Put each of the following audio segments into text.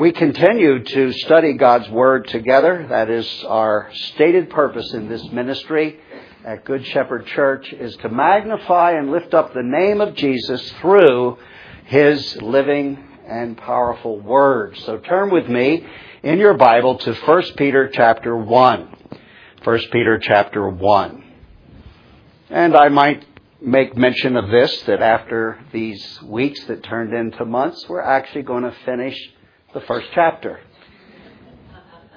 We continue to study God's Word together. That is our stated purpose in this ministry at Good Shepherd Church is to magnify and lift up the name of Jesus through His living and powerful Word. So turn with me in your Bible to 1 Peter chapter 1. 1 Peter chapter 1. And I might make mention of this that after these weeks that turned into months, we're actually going to finish the first chapter.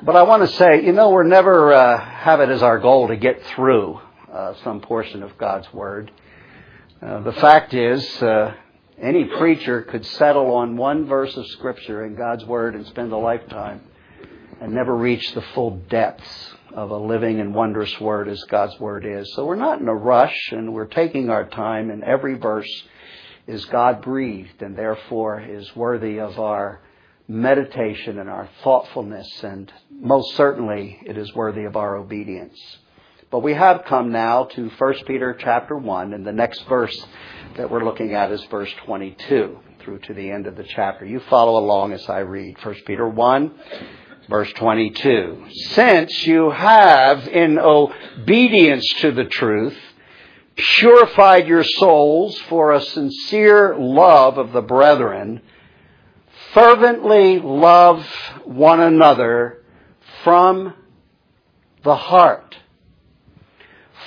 But I want to say, you know, we're never uh, have it as our goal to get through uh, some portion of God's Word. Uh, the fact is, uh, any preacher could settle on one verse of Scripture in God's Word and spend a lifetime and never reach the full depths of a living and wondrous Word as God's Word is. So we're not in a rush and we're taking our time, and every verse is God breathed and therefore is worthy of our meditation and our thoughtfulness, and most certainly it is worthy of our obedience. But we have come now to 1 Peter chapter 1, and the next verse that we're looking at is verse 22 through to the end of the chapter. You follow along as I read. 1 Peter 1, verse 22. Since you have, in obedience to the truth, purified your souls for a sincere love of the brethren, fervently love one another from the heart.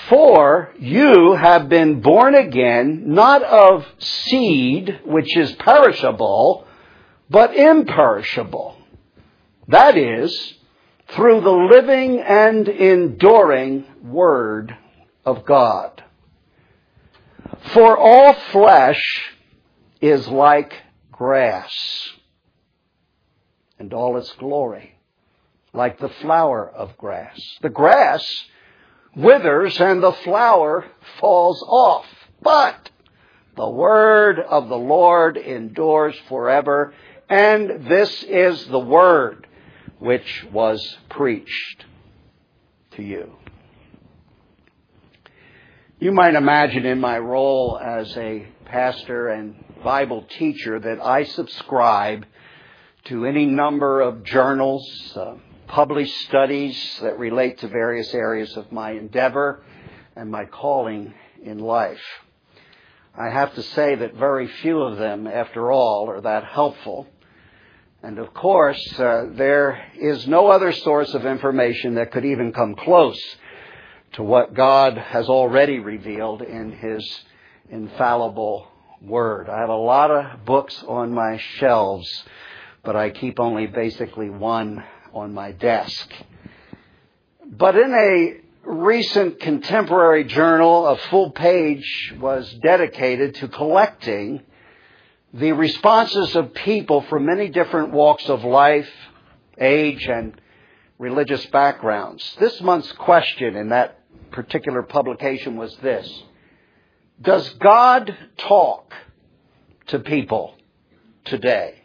For you have been born again, not of seed, which is perishable, but imperishable. That is, through the living and enduring Word of God. For all flesh is like grass and all its glory, like the flower of grass. The grass withers and the flower falls off, but the word of the Lord endures forever, and this is the word which was preached to you. You might imagine in my role as a pastor and Bible teacher that I subscribe to any number of journals, uh, published studies that relate to various areas of my endeavor and my calling in life. I have to say that very few of them, after all, are that helpful. And of course, uh, there is no other source of information that could even come close to what God has already revealed in His infallible Word. I have a lot of books on my shelves but I keep only basically one on my desk. But in a recent contemporary journal, a full page was dedicated to collecting the responses of people from many different walks of life, age, and religious backgrounds. This month's question in that particular publication was this Does God talk to people today?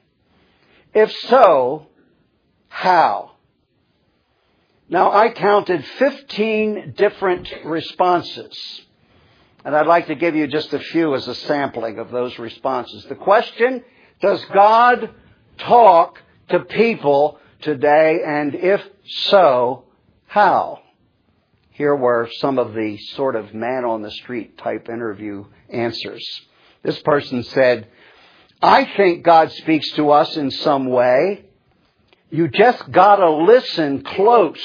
If so, how? Now, I counted 15 different responses, and I'd like to give you just a few as a sampling of those responses. The question, does God talk to people today, and if so, how? Here were some of the sort of man on the street type interview answers. This person said, I think God speaks to us in some way. You just gotta listen close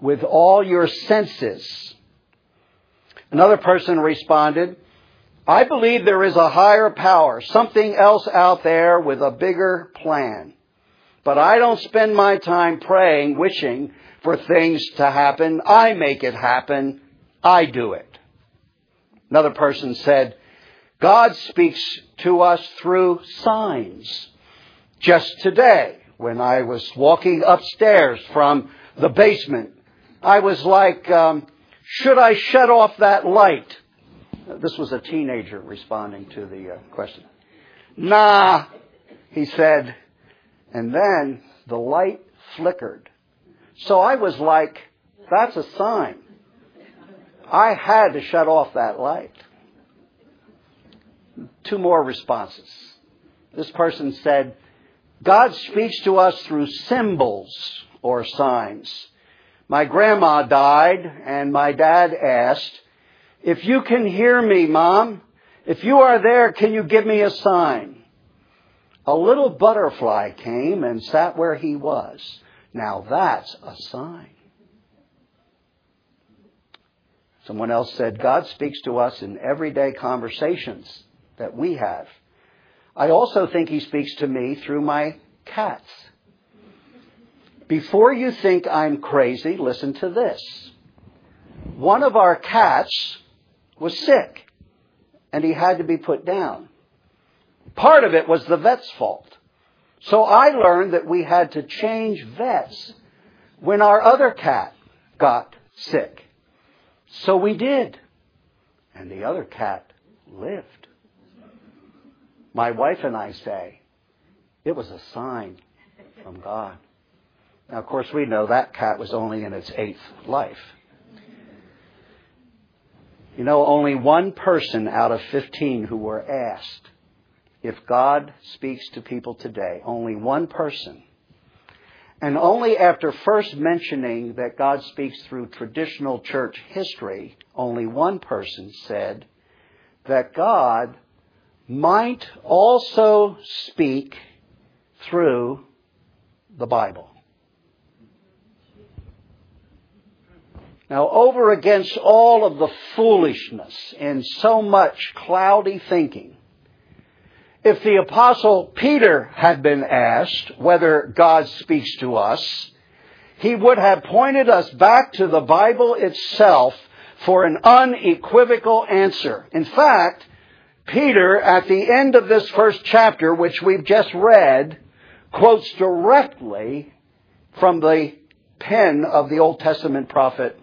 with all your senses. Another person responded, I believe there is a higher power, something else out there with a bigger plan. But I don't spend my time praying, wishing for things to happen. I make it happen. I do it. Another person said, God speaks to us through signs. Just today, when I was walking upstairs from the basement, I was like, um, should I shut off that light? This was a teenager responding to the uh, question. Nah, he said. And then the light flickered. So I was like, that's a sign. I had to shut off that light two more responses. This person said, God speaks to us through symbols or signs. My grandma died and my dad asked, if you can hear me, mom, if you are there, can you give me a sign? A little butterfly came and sat where he was. Now that's a sign. Someone else said, God speaks to us in everyday conversations that we have. I also think he speaks to me through my cats. Before you think I'm crazy, listen to this. One of our cats was sick and he had to be put down. Part of it was the vet's fault. So I learned that we had to change vets when our other cat got sick. So we did. And the other cat lived my wife and I say, it was a sign from God. Now, of course, we know that cat was only in its eighth life. You know, only one person out of 15 who were asked if God speaks to people today, only one person. And only after first mentioning that God speaks through traditional church history, only one person said that God might also speak through the Bible. Now, over against all of the foolishness and so much cloudy thinking, if the apostle Peter had been asked whether God speaks to us, he would have pointed us back to the Bible itself for an unequivocal answer. In fact, Peter, at the end of this first chapter, which we've just read, quotes directly from the pen of the Old Testament prophet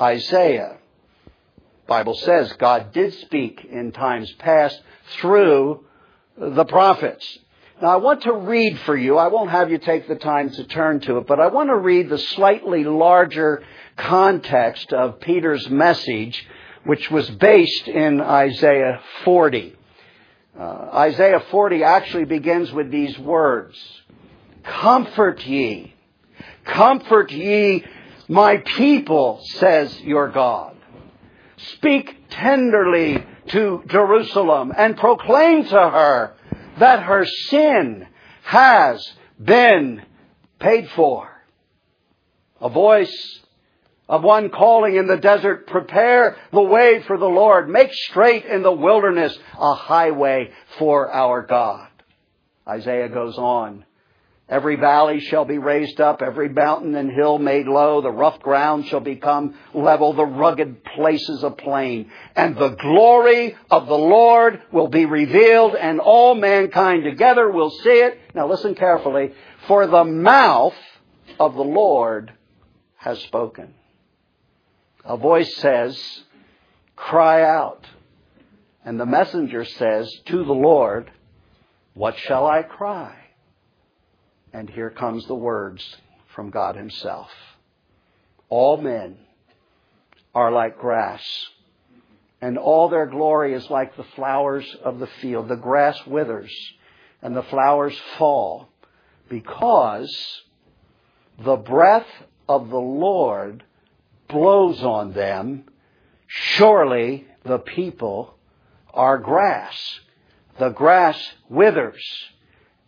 Isaiah. Bible says God did speak in times past through the prophets. Now I want to read for you, I won't have you take the time to turn to it, but I want to read the slightly larger context of Peter's message which was based in Isaiah 40. Uh, Isaiah 40 actually begins with these words Comfort ye, comfort ye, my people, says your God. Speak tenderly to Jerusalem and proclaim to her that her sin has been paid for. A voice of one calling in the desert, prepare the way for the Lord. Make straight in the wilderness a highway for our God. Isaiah goes on. Every valley shall be raised up, every mountain and hill made low, the rough ground shall become level, the rugged places a plain. And the glory of the Lord will be revealed, and all mankind together will see it. Now listen carefully. For the mouth of the Lord has spoken. A voice says, Cry out. And the messenger says to the Lord, What shall I cry? And here comes the words from God Himself. All men are like grass, and all their glory is like the flowers of the field. The grass withers, and the flowers fall, because the breath of the Lord blows on them, surely the people are grass. The grass withers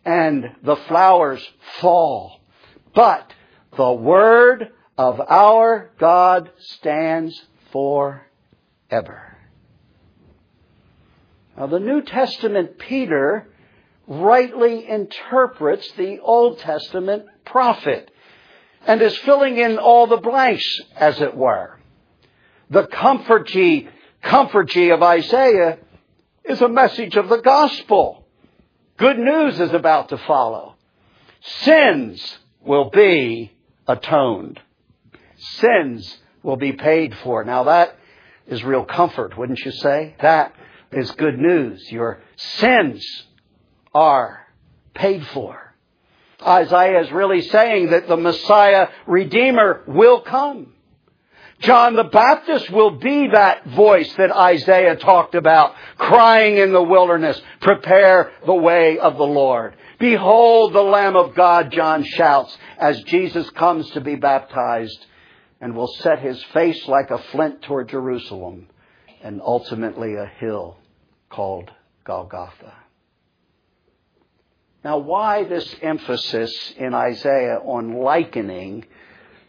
and the flowers fall. But the word of our God stands forever. Now the New Testament Peter rightly interprets the Old Testament prophet and is filling in all the blanks, as it were. The comfort ye, comfort ye of Isaiah is a message of the gospel. Good news is about to follow. Sins will be atoned. Sins will be paid for. Now that is real comfort, wouldn't you say? That is good news. Your sins are paid for. Isaiah is really saying that the Messiah Redeemer will come. John the Baptist will be that voice that Isaiah talked about, crying in the wilderness, prepare the way of the Lord. Behold the Lamb of God, John shouts, as Jesus comes to be baptized and will set his face like a flint toward Jerusalem and ultimately a hill called Golgotha. Now, why this emphasis in Isaiah on likening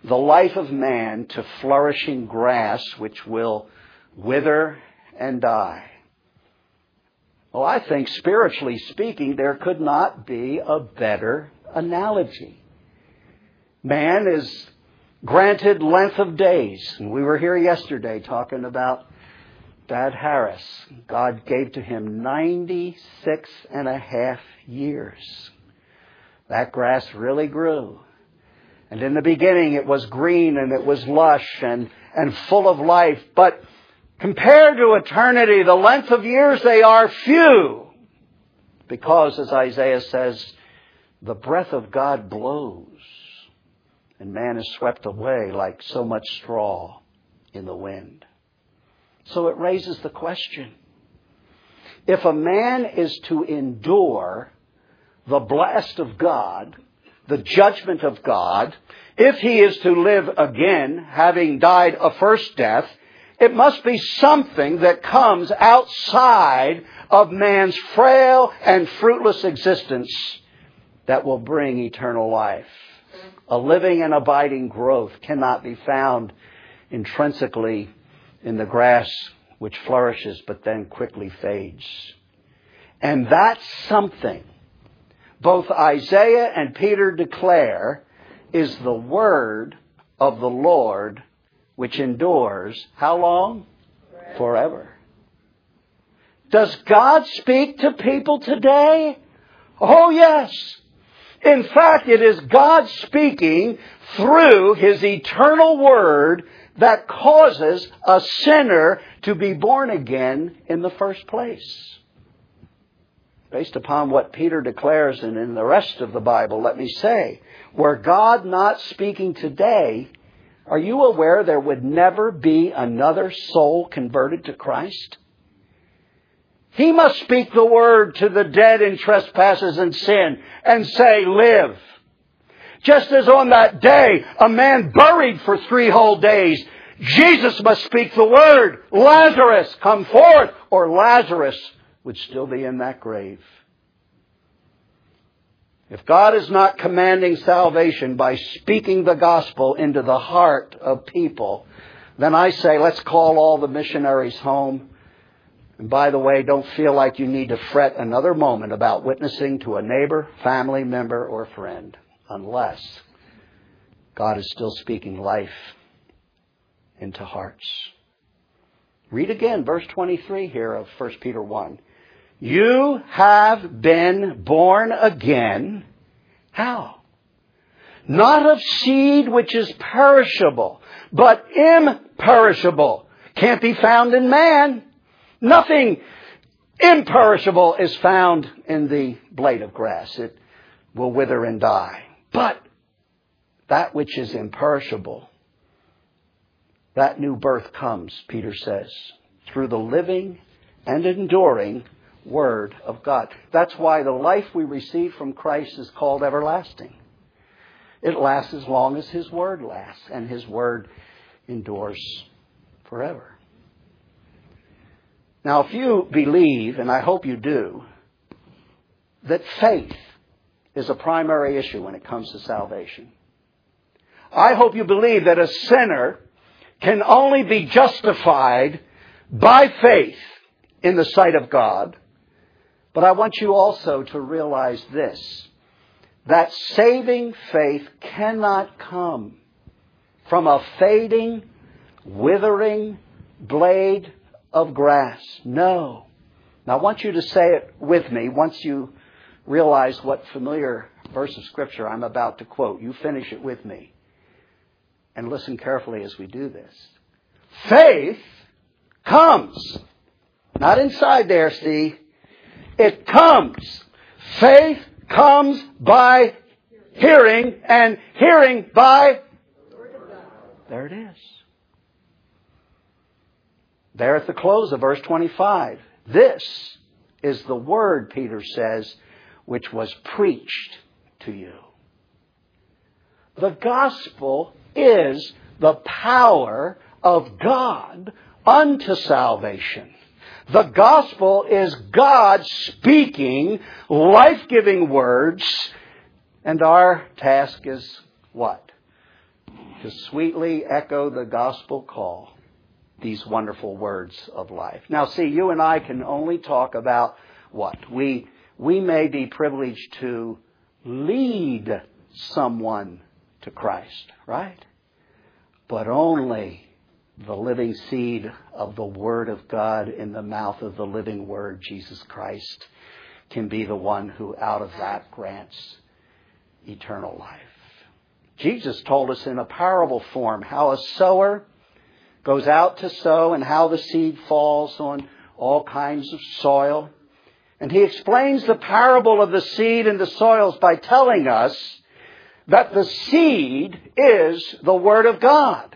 the life of man to flourishing grass which will wither and die? Well, I think spiritually speaking, there could not be a better analogy. Man is granted length of days. And we were here yesterday talking about Dad Harris. God gave to him 96 and a half years. That grass really grew. And in the beginning it was green and it was lush and, and full of life. But compared to eternity, the length of years they are few. Because, as Isaiah says, the breath of God blows and man is swept away like so much straw in the wind. So it raises the question if a man is to endure the blast of God, the judgment of God, if he is to live again, having died a first death, it must be something that comes outside of man's frail and fruitless existence that will bring eternal life. A living and abiding growth cannot be found intrinsically in the grass which flourishes but then quickly fades. And that something both Isaiah and Peter declare is the word of the Lord which endures how long? Forever. Forever. Does God speak to people today? Oh yes. In fact, it is God speaking through His eternal Word that causes a sinner to be born again in the first place. Based upon what Peter declares and in the rest of the Bible, let me say, were God not speaking today, are you aware there would never be another soul converted to Christ? He must speak the word to the dead in trespasses and sin and say, live. Just as on that day, a man buried for three whole days, Jesus must speak the word, Lazarus, come forth, or Lazarus would still be in that grave. If God is not commanding salvation by speaking the gospel into the heart of people, then I say let's call all the missionaries home. And by the way, don't feel like you need to fret another moment about witnessing to a neighbor, family member, or friend unless God is still speaking life into hearts. Read again verse 23 here of 1 Peter 1. You have been born again. How? Not of seed which is perishable, but imperishable. Can't be found in man. Nothing imperishable is found in the blade of grass. It will wither and die. But that which is imperishable, that new birth comes, Peter says, through the living and enduring Word of God. That's why the life we receive from Christ is called everlasting. It lasts as long as His Word lasts, and His Word endures forever. Now, if you believe, and I hope you do, that faith is a primary issue when it comes to salvation. I hope you believe that a sinner can only be justified by faith in the sight of God. But I want you also to realize this that saving faith cannot come from a fading, withering blade of grass. No. Now I want you to say it with me once you realize what familiar verse of Scripture I'm about to quote. You finish it with me. And listen carefully as we do this. Faith comes. Not inside there, see. It comes. Faith comes by hearing, and hearing by. There it is. There at the close of verse 25. This is the word, Peter says, which was preached to you. The gospel is the power of God unto salvation. The gospel is God speaking life-giving words, and our task is what? To sweetly echo the gospel call, these wonderful words of life. Now see, you and I can only talk about what? We, we may be privileged to lead someone to Christ, right? But only the living seed of the Word of God in the mouth of the living Word, Jesus Christ, can be the one who out of that grants eternal life. Jesus told us in a parable form how a sower goes out to sow and how the seed falls on all kinds of soil. And he explains the parable of the seed and the soils by telling us that the seed is the Word of God.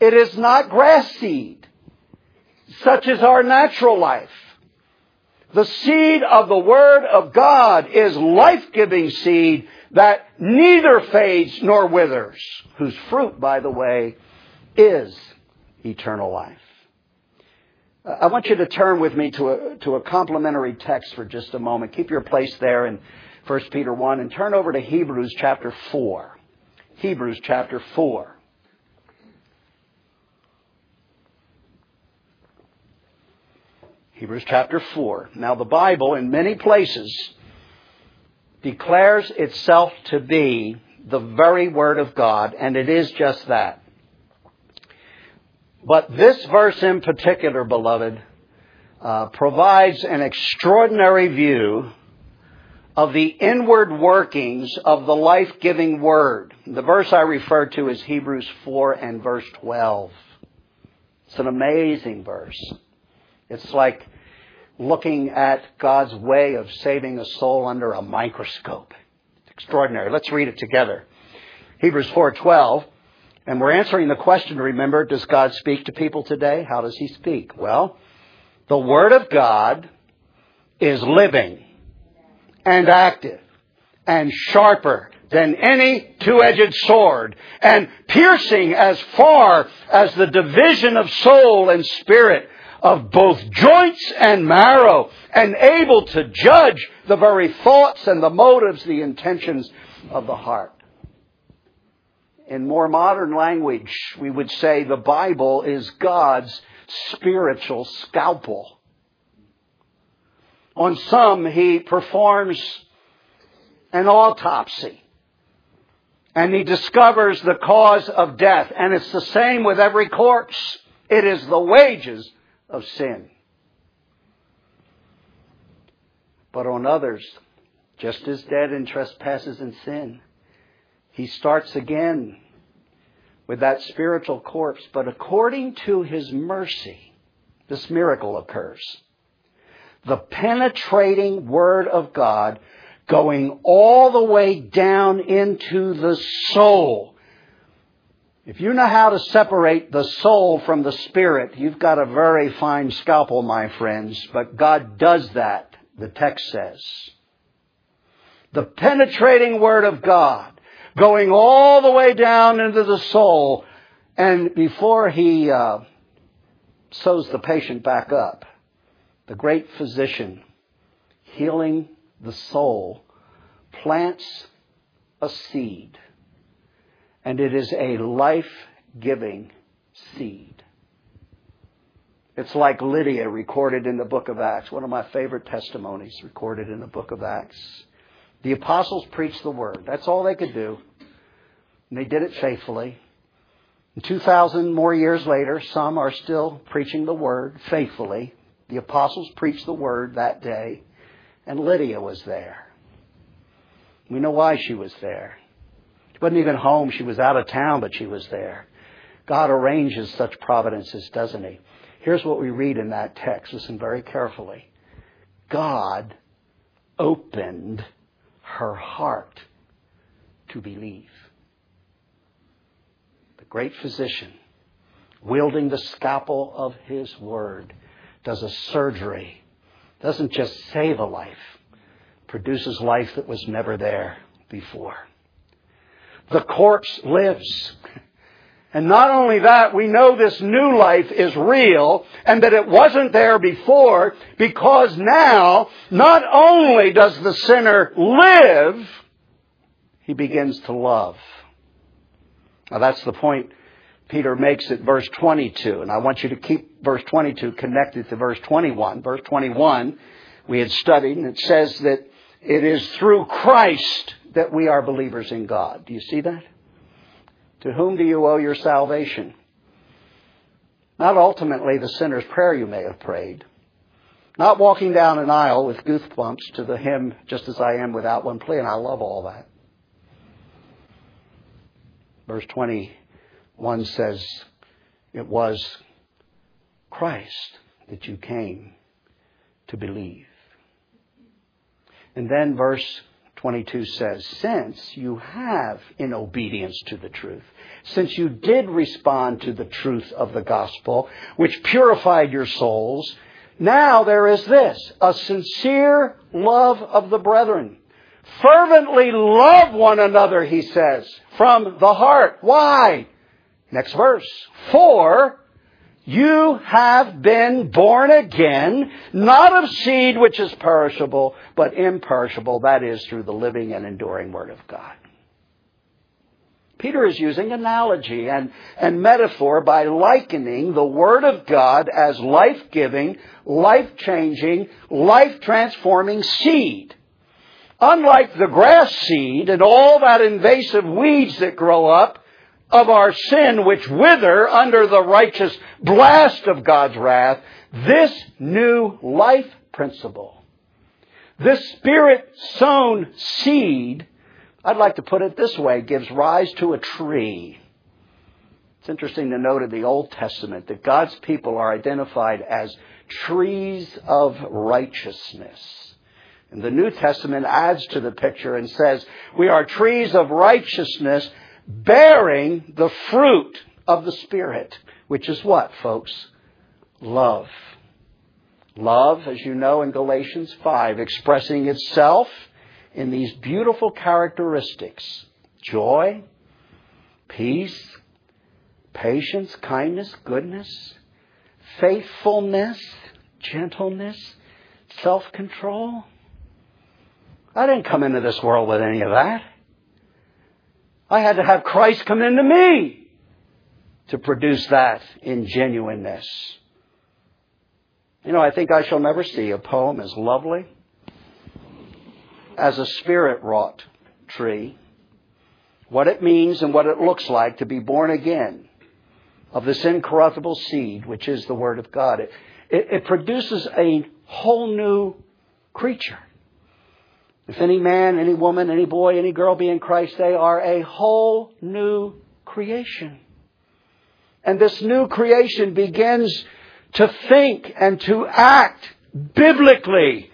It is not grass seed, such as our natural life. The seed of the Word of God is life-giving seed that neither fades nor withers, whose fruit, by the way, is eternal life. Uh, I want you to turn with me to a, to a complementary text for just a moment. Keep your place there in 1 Peter 1 and turn over to Hebrews chapter 4. Hebrews chapter 4. Hebrews chapter 4. Now, the Bible, in many places, declares itself to be the very Word of God, and it is just that. But this verse in particular, beloved, uh, provides an extraordinary view of the inward workings of the life giving Word. The verse I refer to is Hebrews 4 and verse 12. It's an amazing verse. It's like looking at God's way of saving a soul under a microscope. It's extraordinary. Let's read it together. Hebrews 4:12. And we're answering the question, remember, does God speak to people today? How does he speak? Well, the word of God is living and active and sharper than any two-edged sword and piercing as far as the division of soul and spirit of both joints and marrow and able to judge the very thoughts and the motives, the intentions of the heart. In more modern language, we would say the Bible is God's spiritual scalpel. On some, he performs an autopsy and he discovers the cause of death. And it's the same with every corpse. It is the wages of sin. But on others, just as dead in trespasses and sin, he starts again with that spiritual corpse. But according to his mercy, this miracle occurs. The penetrating Word of God going all the way down into the soul if you know how to separate the soul from the spirit, you've got a very fine scalpel, my friends. But God does that, the text says. The penetrating Word of God, going all the way down into the soul, and before He uh, sews the patient back up, the great physician, healing the soul, plants a seed and it is a life giving seed. It's like Lydia recorded in the book of Acts, one of my favorite testimonies recorded in the book of Acts. The apostles preached the word. That's all they could do. And they did it faithfully. And 2,000 more years later, some are still preaching the word faithfully. The apostles preached the word that day, and Lydia was there. We know why she was there. She wasn't even home. She was out of town, but she was there. God arranges such providences, doesn't He? Here's what we read in that text. Listen very carefully. God opened her heart to believe. The great physician, wielding the scalpel of his word, does a surgery, doesn't just save a life, produces life that was never there before. The corpse lives. And not only that, we know this new life is real and that it wasn't there before because now not only does the sinner live, he begins to love. Now that's the point Peter makes at verse 22. And I want you to keep verse 22 connected to verse 21. Verse 21 we had studied and it says that it is through Christ that we are believers in God. Do you see that? To whom do you owe your salvation? Not ultimately the sinner's prayer you may have prayed. Not walking down an aisle with goosebumps to the hymn, Just as I am without one plea, and I love all that. Verse 21 says, It was Christ that you came to believe. And then verse 22 says, Since you have, in obedience to the truth, since you did respond to the truth of the gospel, which purified your souls, now there is this, a sincere love of the brethren. Fervently love one another, he says, from the heart. Why? Next verse. For you have been born again, not of seed which is perishable, but imperishable, that is, through the living and enduring Word of God. Peter is using analogy and, and metaphor by likening the Word of God as life giving, life changing, life transforming seed. Unlike the grass seed and all that invasive weeds that grow up, of our sin which wither under the righteous blast of God's wrath, this new life principle, this spirit sown seed, I'd like to put it this way, gives rise to a tree. It's interesting to note in the Old Testament that God's people are identified as trees of righteousness. And the New Testament adds to the picture and says, we are trees of righteousness bearing the fruit of the Spirit, which is what, folks? Love. Love, as you know in Galatians 5, expressing itself in these beautiful characteristics joy, peace, patience, kindness, goodness, faithfulness, gentleness, self control. I didn't come into this world with any of that. I had to have Christ come into me to produce that in genuineness. You know, I think I shall never see a poem as lovely as a spirit wrought tree, what it means and what it looks like to be born again of this incorruptible seed, which is the Word of God. It, it, it produces a whole new creature. If any man, any woman, any boy, any girl be in Christ, they are a whole new creation. And this new creation begins to think and to act biblically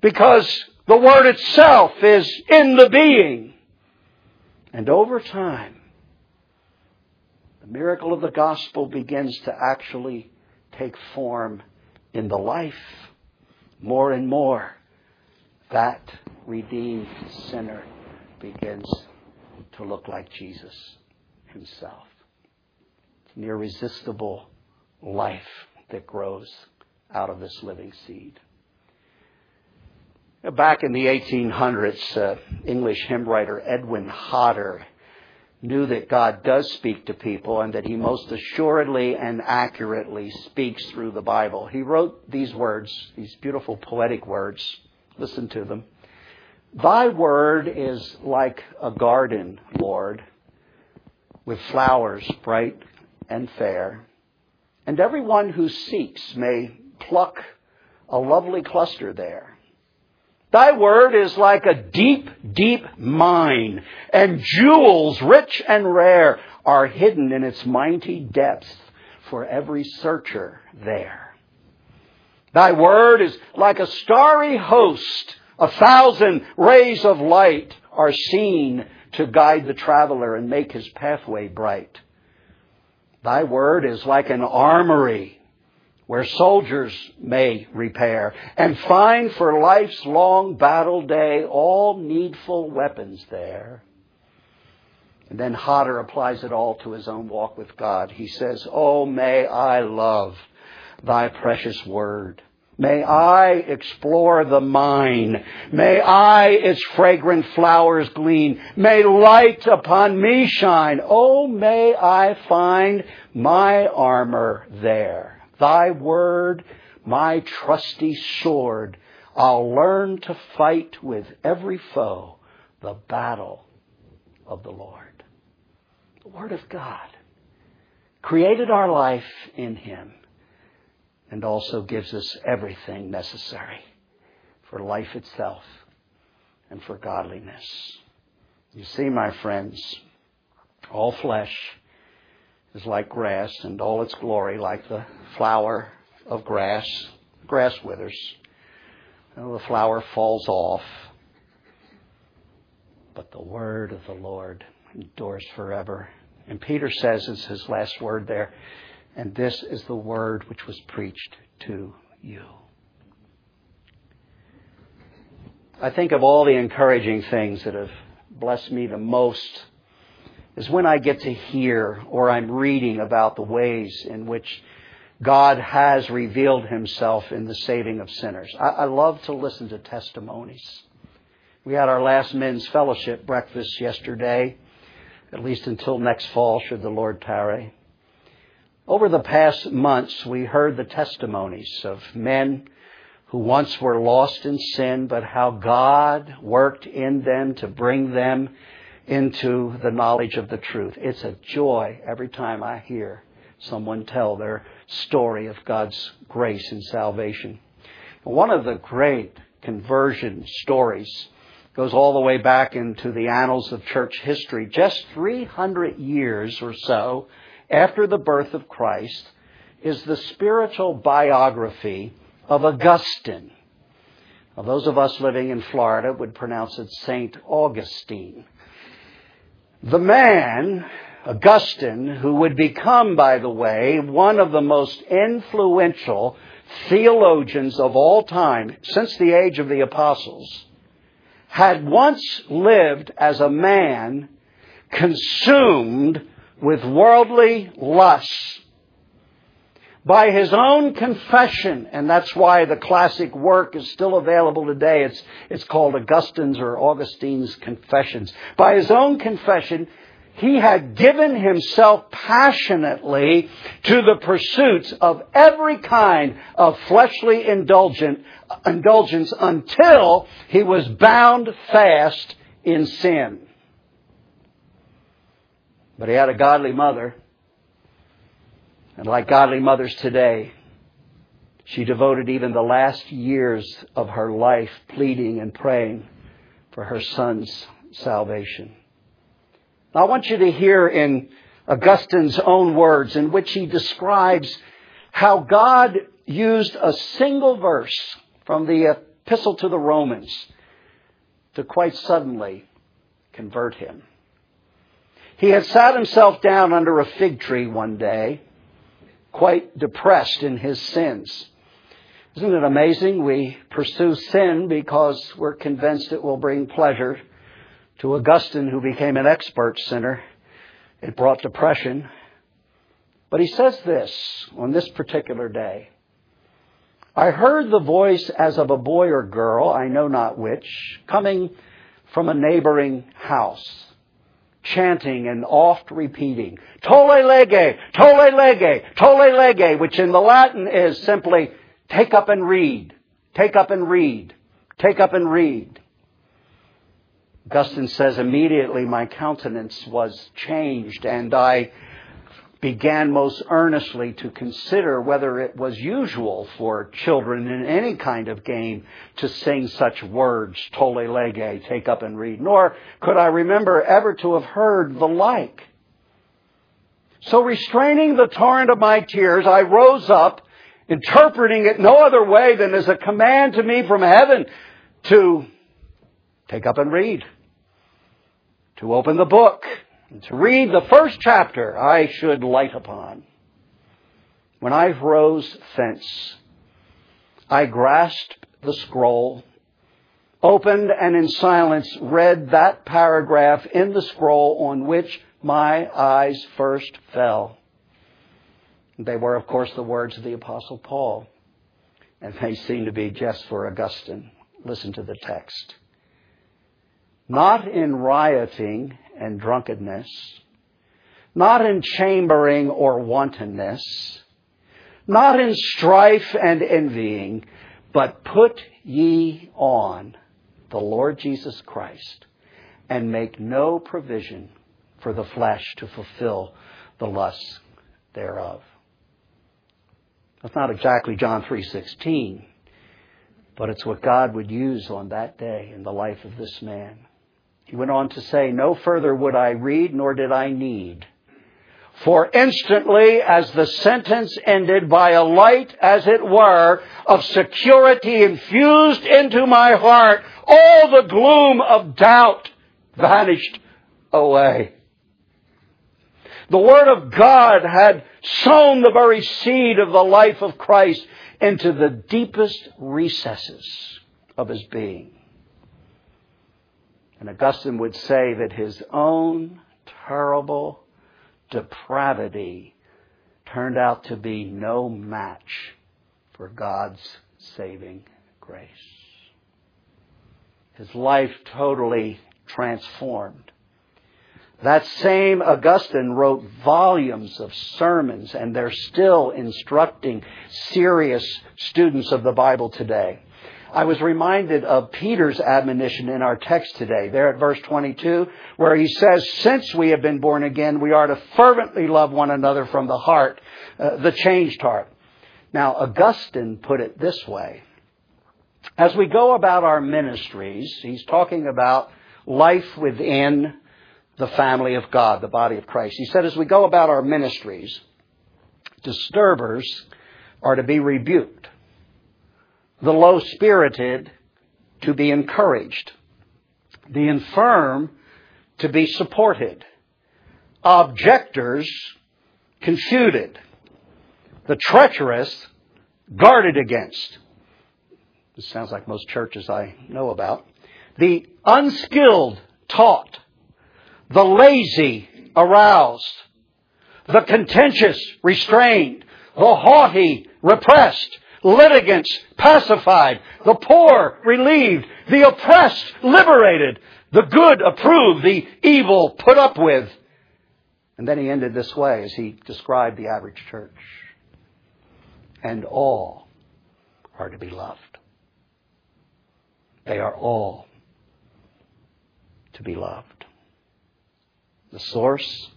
because the Word itself is in the being. And over time, the miracle of the gospel begins to actually take form in the life more and more. That redeemed sinner begins to look like Jesus himself. It's an irresistible life that grows out of this living seed. Back in the 1800s, uh, English hymn writer Edwin Hodder knew that God does speak to people and that he most assuredly and accurately speaks through the Bible. He wrote these words, these beautiful poetic words. Listen to them. Thy word is like a garden, Lord, with flowers bright and fair, and everyone who seeks may pluck a lovely cluster there. Thy word is like a deep, deep mine, and jewels rich and rare are hidden in its mighty depths for every searcher there. Thy word is like a starry host a thousand rays of light are seen to guide the traveler and make his pathway bright. Thy word is like an armory where soldiers may repair, and find for life's long battle day all needful weapons there. And then Hodder applies it all to his own walk with God. He says, Oh, may I love thy precious word. May I explore the mine. May I its fragrant flowers glean. May light upon me shine. Oh, may I find my armor there. Thy word, my trusty sword. I'll learn to fight with every foe the battle of the Lord. The Word of God created our life in Him and also gives us everything necessary for life itself and for godliness. You see, my friends, all flesh is like grass, and all its glory like the flower of grass. Grass withers. the flower falls off. But the word of the Lord endures forever. And Peter says, is his last word there, and this is the word which was preached to you. I think of all the encouraging things that have blessed me the most is when I get to hear or I'm reading about the ways in which God has revealed himself in the saving of sinners. I, I, love to listen to testimonies. We had our last men's fellowship breakfast yesterday, at least until next fall, should the Lord tarry. Over the past months, we heard the testimonies of men who once were lost in sin, but how God worked in them to bring them into the knowledge of the truth. It's a joy every time I hear someone tell their story of God's grace and salvation. One of the great conversion stories goes all the way back into the annals of church history. Just 300 years or so after the birth of Christ is the spiritual biography of Augustine. Now, those of us living in Florida would pronounce it St. Augustine. The man, Augustine, who would become, by the way, one of the most influential theologians of all time since the age of the apostles, had once lived as a man consumed with worldly lusts. By his own confession, and that's why the classic work is still available today. It's, it's called Augustine's or Augustine's Confessions. By his own confession, he had given himself passionately to the pursuits of every kind of fleshly indulgence until he was bound fast in sin. But he had a godly mother. And like godly mothers today, she devoted even the last years of her life pleading and praying for her son's salvation. I want you to hear in Augustine's own words in which he describes how God used a single verse from the epistle to the Romans to quite suddenly convert him. He had sat himself down under a fig tree one day, quite depressed in his sins. Isn't it amazing? We pursue sin because we're convinced it will bring pleasure. To Augustine, who became an expert sinner, it brought depression. But he says this on this particular day I heard the voice as of a boy or girl, I know not which, coming from a neighboring house chanting and oft repeating, Tolle lege, tolle lege, tolle lege, which in the Latin is simply take up and read, take up and read, take up and read. Augustine says, immediately my countenance was changed and I began most earnestly to consider whether it was usual for children in any kind of game to sing such words, tolle lege, take up and read, nor could I remember ever to have heard the like. So restraining the torrent of my tears, I rose up, interpreting it no other way than as a command to me from heaven to take up and read, to open the book, to read the first chapter I should light upon. when I rose thence, I grasped the scroll, opened and in silence read that paragraph in the scroll on which my eyes first fell. They were, of course, the words of the Apostle Paul, and they seem to be just for Augustine. Listen to the text. Not in rioting and drunkenness, not in chambering or wantonness, not in strife and envying, but put ye on the Lord Jesus Christ and make no provision for the flesh to fulfill the lusts thereof. That's not exactly John 3:16, but it's what God would use on that day in the life of this man. He went on to say, "No further would I read, nor did I need." For instantly, as the sentence ended, by a light, as it were, of security infused into my heart, all the gloom of doubt vanished away. The Word of God had sown the very seed of the life of Christ into the deepest recesses of his being. And Augustine would say that his own terrible depravity turned out to be no match for God's saving grace. His life totally transformed. That same Augustine wrote volumes of sermons, and they're still instructing serious students of the Bible today. I was reminded of Peter's admonition in our text today, there at verse 22, where he says, Since we have been born again, we are to fervently love one another from the heart, uh, the changed heart. Now, Augustine put it this way. As we go about our ministries, he's talking about life within the family of God, the body of Christ. He said, as we go about our ministries, disturbers are to be rebuked, the low spirited to be encouraged, the infirm to be supported, objectors confuted, the treacherous guarded against. This sounds like most churches I know about. The unskilled taught the lazy aroused, the contentious restrained, the haughty repressed, litigants pacified, the poor relieved, the oppressed liberated, the good approved, the evil put up with. And then he ended this way as he described the average church. And all are to be loved. They are all to be loved the source,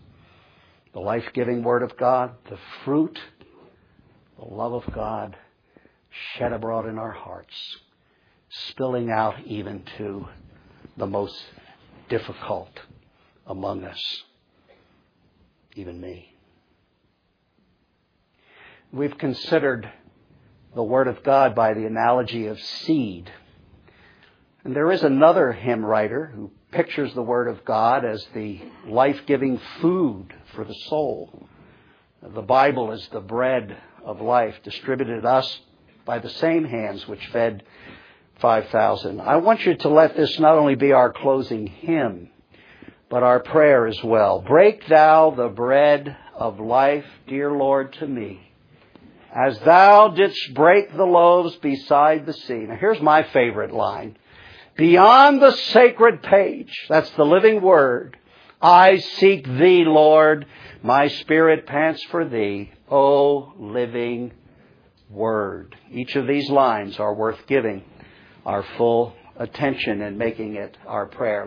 the life giving Word of God, the fruit, the love of God shed abroad in our hearts, spilling out even to the most difficult among us, even me. We've considered the Word of God by the analogy of seed. And there is another hymn writer who pictures the Word of God as the life giving food for the soul. The Bible is the bread of life distributed us by the same hands which fed 5,000. I want you to let this not only be our closing hymn, but our prayer as well. Break thou the bread of life, dear Lord, to me, as thou didst break the loaves beside the sea. Now here's my favorite line. Beyond the sacred page, that's the living word, I seek thee, Lord. My spirit pants for thee, O living word. Each of these lines are worth giving our full attention and making it our prayer.